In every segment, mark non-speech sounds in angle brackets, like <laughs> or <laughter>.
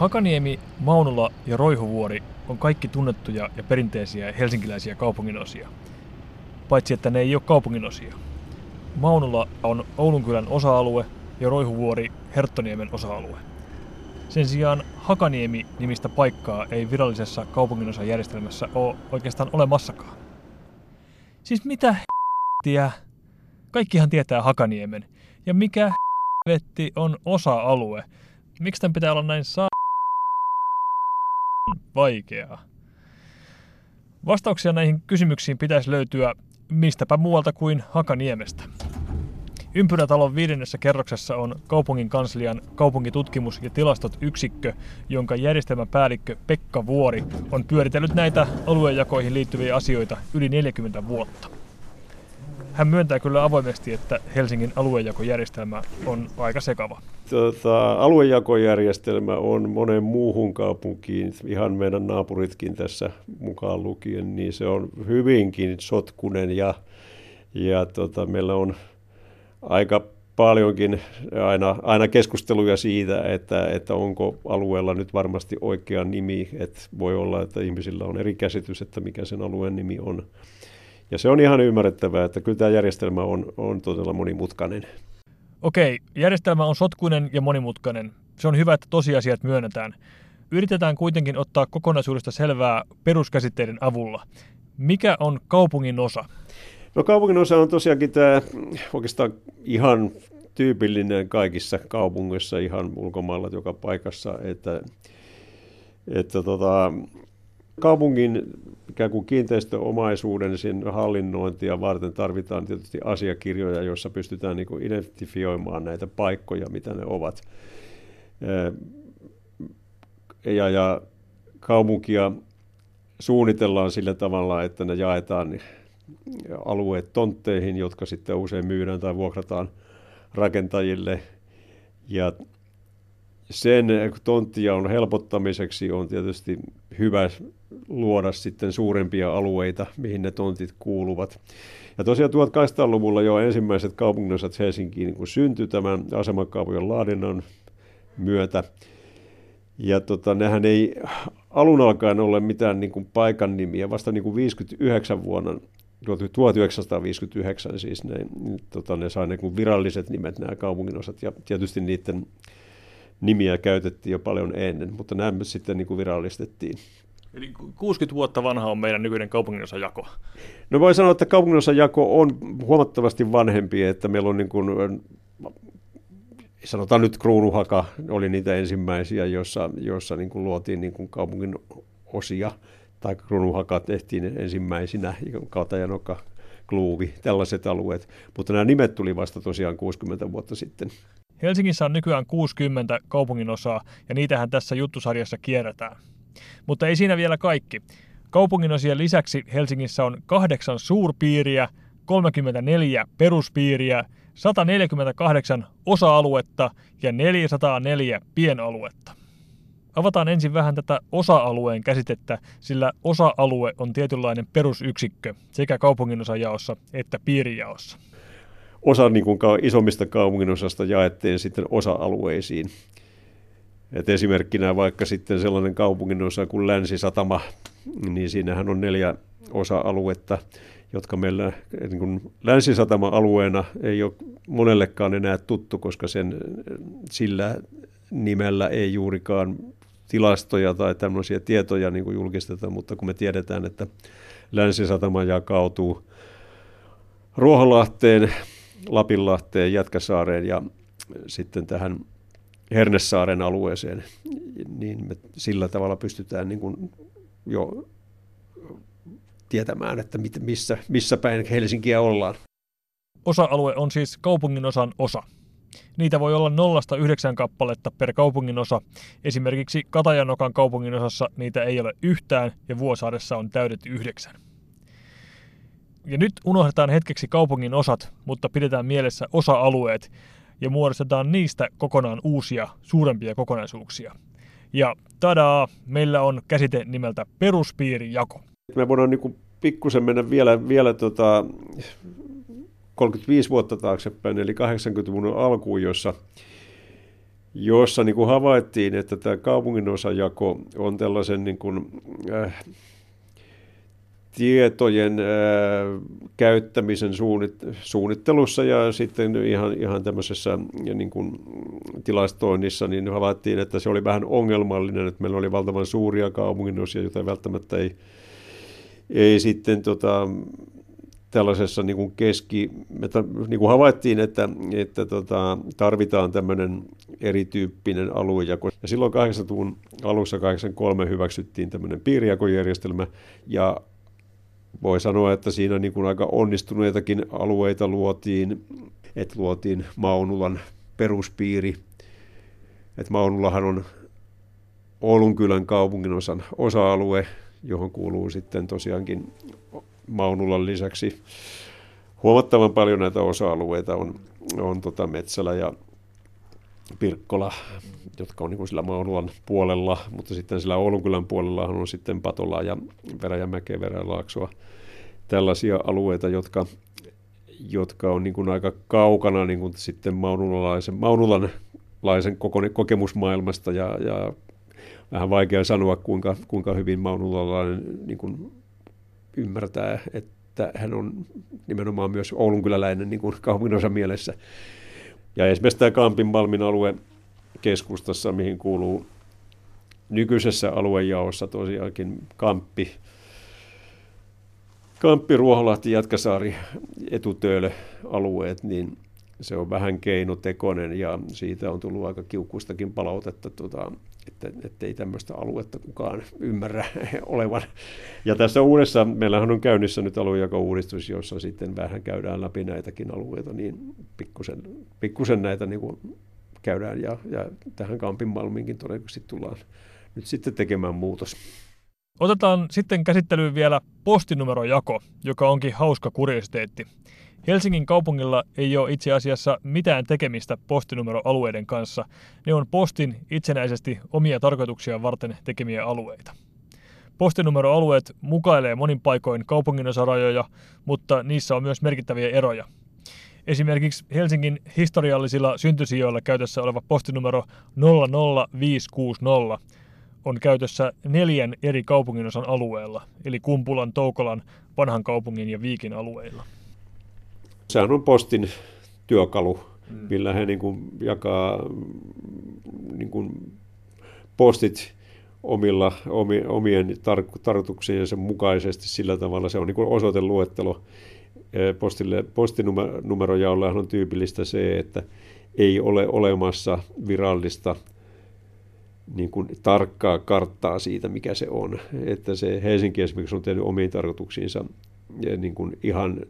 Hakaniemi, Maunula ja Roihuvuori on kaikki tunnettuja ja perinteisiä helsinkiläisiä kaupunginosia. Paitsi että ne ei ole kaupunginosia. Maunula on Oulunkylän osa-alue ja Roihuvuori Herttoniemen osa-alue. Sen sijaan Hakaniemi-nimistä paikkaa ei virallisessa kaupunginosajärjestelmässä ole oikeastaan olemassakaan. Siis mitä h***tiä? Kaikkihan tietää Hakaniemen. Ja mikä vetti on osa-alue? Miksi tämän pitää olla näin saa vaikeaa? Vastauksia näihin kysymyksiin pitäisi löytyä mistäpä muualta kuin Hakaniemestä. Ympyrätalon viidennessä kerroksessa on kaupungin kanslian kaupunkitutkimus- ja tilastot yksikkö, jonka järjestelmäpäällikkö Pekka Vuori on pyöritellyt näitä aluejakoihin liittyviä asioita yli 40 vuotta. Hän myöntää kyllä avoimesti, että Helsingin aluejakojärjestelmä on aika sekava. Tota, aluejakojärjestelmä on monen muuhun kaupunkiin, ihan meidän naapuritkin tässä mukaan lukien, niin se on hyvinkin sotkunen ja, ja tota, meillä on aika paljonkin aina, aina keskusteluja siitä, että, että onko alueella nyt varmasti oikea nimi. Että voi olla, että ihmisillä on eri käsitys, että mikä sen alueen nimi on. Ja se on ihan ymmärrettävää, että kyllä tämä järjestelmä on, on todella monimutkainen. Okei, järjestelmä on sotkuinen ja monimutkainen. Se on hyvä, että tosiasiat myönnetään. Yritetään kuitenkin ottaa kokonaisuudesta selvää peruskäsitteiden avulla. Mikä on kaupungin osa? No kaupungin osa on tosiaankin tämä oikeastaan ihan tyypillinen kaikissa kaupungeissa, ihan ulkomailla joka paikassa, että, että tota, kaupungin ikään kuin kiinteistöomaisuuden sen hallinnointia varten tarvitaan tietysti asiakirjoja, joissa pystytään niin kuin identifioimaan näitä paikkoja, mitä ne ovat. Ja, ja kaupunkia suunnitellaan sillä tavalla, että ne jaetaan alueet tontteihin, jotka sitten usein myydään tai vuokrataan rakentajille. Ja sen tonttijaon helpottamiseksi on tietysti hyvä luoda sitten suurempia alueita, mihin ne tontit kuuluvat. Ja tosiaan 1800-luvulla jo ensimmäiset kaupunginosat Helsinkiin niin syntyi tämän asemakaapujen laadinnan myötä. Ja tota, nehän ei alun alkaen ole mitään niin kuin paikan nimiä. Vasta niin kuin 59 vuonna 1959 siis ne, tota, ne sai niin viralliset nimet nämä kaupunginosat ja tietysti niiden nimiä käytettiin jo paljon ennen, mutta nämä sitten niin kuin virallistettiin. Eli 60 vuotta vanha on meidän nykyinen kaupunginosajako. No voi sanoa, että kaupunginosajako on huomattavasti vanhempi, että meillä on niin kuin, sanotaan nyt Kruunuhaka oli niitä ensimmäisiä, joissa, joissa niin kuin luotiin niin kuin kaupungin osia tai kruunuhaka tehtiin ensimmäisinä, Kautajanokka, Kluuvi, tällaiset alueet. Mutta nämä nimet tuli vasta tosiaan 60 vuotta sitten. Helsingissä on nykyään 60 kaupunginosaa ja niitähän tässä juttusarjassa kierretään. Mutta ei siinä vielä kaikki. Kaupunginosien lisäksi Helsingissä on kahdeksan suurpiiriä, 34 peruspiiriä, 148 osa-aluetta ja 404 pienaluetta. Avataan ensin vähän tätä osa-alueen käsitettä, sillä osa-alue on tietynlainen perusyksikkö sekä kaupunginosajaossa että piirijaossa. Osa niin kuin isommista kaupunginosasta jaettiin sitten osa-alueisiin. Et esimerkkinä vaikka sitten sellainen kaupunginosa kuin Länsi-Satama, niin siinähän on neljä osa-aluetta, jotka meillä niin kuin Länsi-Satama-alueena ei ole monellekaan enää tuttu, koska sen, sillä nimellä ei juurikaan tilastoja tai tämmöisiä tietoja niin kuin julkistetaan, mutta kun me tiedetään, että Länsisatama jakautuu Ruoholahteen, Lapinlahteen, Jätkäsaareen ja sitten tähän Hernesaaren alueeseen, niin me sillä tavalla pystytään niin kuin jo tietämään, että missä, missä päin Helsinkiä ollaan. Osa-alue on siis kaupungin osan osa. Niitä voi olla nollasta yhdeksän kappaletta per kaupunginosa. Esimerkiksi Katajanokan kaupunginosassa niitä ei ole yhtään ja Vuosaaressa on täydet yhdeksän. Ja nyt unohdetaan hetkeksi kaupungin osat, mutta pidetään mielessä osa-alueet ja muodostetaan niistä kokonaan uusia, suurempia kokonaisuuksia. Ja tadaa, meillä on käsite nimeltä peruspiirijako. Me voidaan niin pikkusen mennä vielä, vielä tota, 35 vuotta taaksepäin, eli 80-luvun alkuun, jossa jossa niin kuin havaittiin, että tämä kaupunginosajako on tällaisen niin kuin, äh, tietojen äh, käyttämisen suunnit, suunnittelussa ja sitten ihan, ihan tämmöisessä niin kuin tilastoinnissa, niin havaittiin, että se oli vähän ongelmallinen, että meillä oli valtavan suuria kaupunginosia, joita välttämättä ei, ei sitten tota, tällaisessa niin kuin keski, ta, niin kuin havaittiin, että, että tota, tarvitaan tämmöinen erityyppinen aluejako. Ja silloin 80-luvun alussa 83 hyväksyttiin tämmöinen piirijakojärjestelmä ja voi sanoa, että siinä niin kuin aika onnistuneitakin alueita luotiin, että luotiin Maunulan peruspiiri. Että Maunulahan on Oulunkylän kaupunginosan osa-alue, johon kuuluu sitten tosiaankin Maunulan lisäksi huomattavan paljon näitä osa-alueita on, on tota Metsälä ja Pirkkola, jotka on niin sillä Maunulan puolella, mutta sitten sillä Oulunkylän puolella on sitten Patola ja Veräjämäkeä, Veräjälaaksoa. Tällaisia alueita, jotka, jotka on niin kuin aika kaukana niin kuin sitten maunulalaisen, maunulalaisen kokemusmaailmasta ja, ja vähän vaikea sanoa, kuinka, kuinka hyvin maunulalainen niin kuin ymmärtää, että hän on nimenomaan myös Oulunkyläläinen niin kuin kaupunginosa mielessä. Ja esimerkiksi tämä Kampin Malmin alue keskustassa, mihin kuuluu nykyisessä aluejaossa tosiaankin Kamppi, Kamppi, Ruoholahti, Jätkäsaari, Etutöölö alueet, niin se on vähän keinotekoinen ja siitä on tullut aika kiukkuistakin palautetta, tuota, että ei tämmöistä aluetta kukaan ymmärrä <laughs> olevan. Ja tässä uudessa, meillähän on käynnissä nyt aluejako-uudistus, jossa sitten vähän käydään läpi näitäkin alueita, niin pikkusen, pikkusen näitä niin kuin käydään ja, ja tähän Kampin Malminkin todennäköisesti tullaan nyt sitten tekemään muutos. Otetaan sitten käsittelyyn vielä postinumerojako, joka onkin hauska kuriositeetti. Helsingin kaupungilla ei ole itse asiassa mitään tekemistä postinumeroalueiden kanssa. Ne on postin itsenäisesti omia tarkoituksia varten tekemiä alueita. Postinumeroalueet mukailee monin paikoin kaupunginosarajoja, mutta niissä on myös merkittäviä eroja. Esimerkiksi Helsingin historiallisilla syntysijoilla käytössä oleva postinumero 00560 on käytössä neljän eri kaupunginosan alueella, eli Kumpulan, Toukolan, Vanhan kaupungin ja Viikin alueilla. Sehän on postin työkalu, mm. millä he niin kuin jakaa niin kuin postit omilla, omien tar- tarkoituksiensa mukaisesti sillä tavalla. Se on niin kuin osoiteluettelo. Postille, postinumerojaollahan on tyypillistä se, että ei ole olemassa virallista niin kuin tarkkaa karttaa siitä, mikä se on. Että se Helsinki esimerkiksi on tehnyt omiin tarkoituksiinsa niin kuin ihan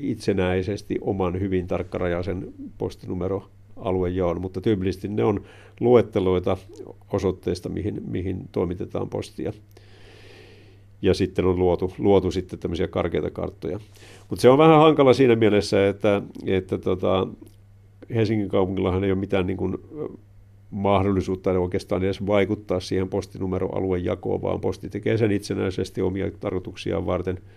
itsenäisesti oman hyvin tarkkarajaisen postinumero aluejaon, mutta tyypillisesti ne on luetteloita osoitteista, mihin, mihin toimitetaan postia. Ja sitten on luotu, luotu sitten tämmöisiä karkeita karttoja. Mutta se on vähän hankala siinä mielessä, että, että tota, Helsingin kaupungillahan ei ole mitään niin kuin, mahdollisuutta oikeastaan edes vaikuttaa siihen postinumeroalueen jakoon, vaan posti tekee sen itsenäisesti omia tarkoituksiaan varten –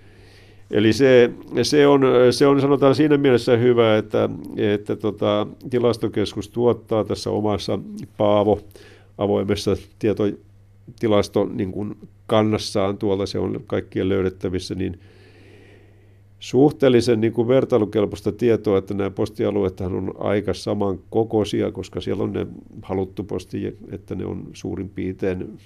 Eli se, se, on, se on sanotaan siinä mielessä hyvä, että, että tota, tilastokeskus tuottaa tässä omassa Paavo avoimessa tietotilasto niin kuin kannassaan, tuolta se on kaikkien löydettävissä, niin suhteellisen niin kuin vertailukelpoista tietoa, että nämä postialueet on aika samankokoisia, koska siellä on ne haluttu posti, että ne on suurin piirtein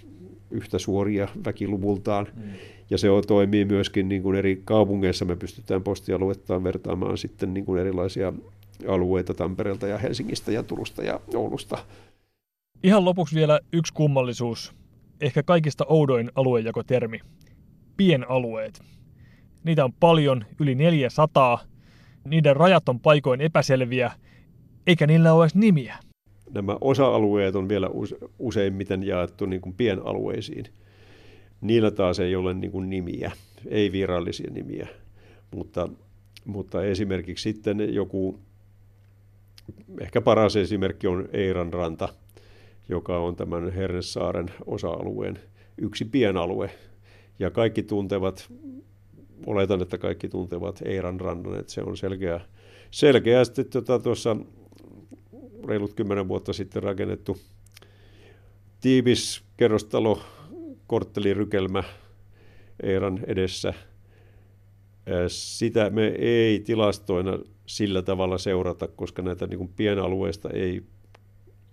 yhtä suoria väkiluvultaan. Mm. Ja se toimii myöskin niin kuin eri kaupungeissa. Me pystytään postialuettaan vertaamaan sitten niin kuin erilaisia alueita Tampereelta ja Helsingistä ja Turusta ja Oulusta. Ihan lopuksi vielä yksi kummallisuus. Ehkä kaikista oudoin aluejakotermi. Pienalueet. Niitä on paljon, yli 400. Niiden rajat on paikoin epäselviä, eikä niillä ole edes nimiä nämä osa-alueet on vielä useimmiten jaettu niin kuin pienalueisiin. Niillä taas ei ole niin kuin nimiä, ei virallisia nimiä, mutta, mutta esimerkiksi sitten joku, ehkä paras esimerkki on Eiran ranta, joka on tämän Hernesaaren osa-alueen yksi pienalue. Ja kaikki tuntevat, oletan, että kaikki tuntevat Eiran rannan, että se on selkeä, selkeästi tuota, tuossa reilut kymmenen vuotta sitten rakennettu tiivis kerrostalo, korttelirykelmä Eeran edessä. Sitä me ei tilastoina sillä tavalla seurata, koska näitä niin kuin pienalueista ei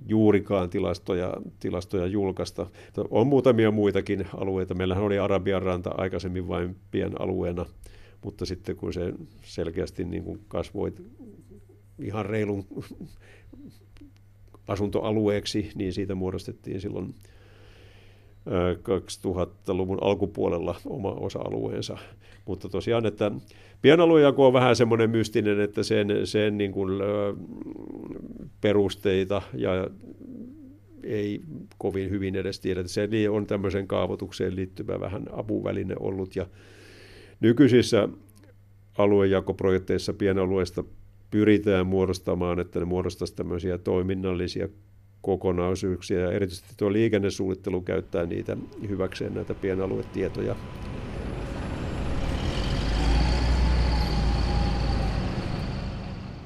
juurikaan tilastoja, tilastoja julkaista. On muutamia muitakin alueita. Meillähän oli Arabian ranta aikaisemmin vain pienalueena, mutta sitten kun se selkeästi niin kuin kasvoi ihan reilun asuntoalueeksi, niin siitä muodostettiin silloin 2000-luvun alkupuolella oma osa-alueensa. Mutta tosiaan, että pienaluejako on vähän semmoinen mystinen, että sen, sen niin kuin, perusteita ja ei kovin hyvin edes tiedetä. Se on tämmöisen kaavoitukseen liittyvä vähän apuväline ollut ja nykyisissä aluejakoprojekteissa pienalueista pyritään muodostamaan, että ne muodostaisivat tämmöisiä toiminnallisia kokonaisuuksia ja erityisesti tuo liikennesuunnittelu käyttää niitä hyväkseen näitä pienaluetietoja.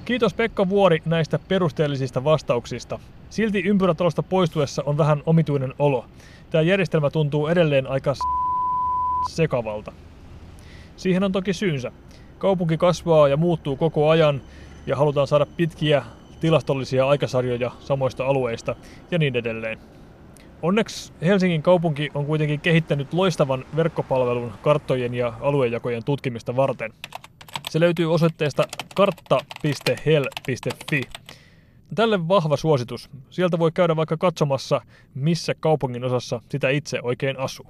Kiitos Pekka Vuori näistä perusteellisista vastauksista. Silti ympyrätalosta poistuessa on vähän omituinen olo. Tämä järjestelmä tuntuu edelleen aika sekavalta. Siihen on toki syynsä. Kaupunki kasvaa ja muuttuu koko ajan ja halutaan saada pitkiä tilastollisia aikasarjoja samoista alueista ja niin edelleen. Onneksi Helsingin kaupunki on kuitenkin kehittänyt loistavan verkkopalvelun karttojen ja aluejakojen tutkimista varten. Se löytyy osoitteesta kartta.hel.fi. Tälle vahva suositus. Sieltä voi käydä vaikka katsomassa, missä kaupungin osassa sitä itse oikein asuu.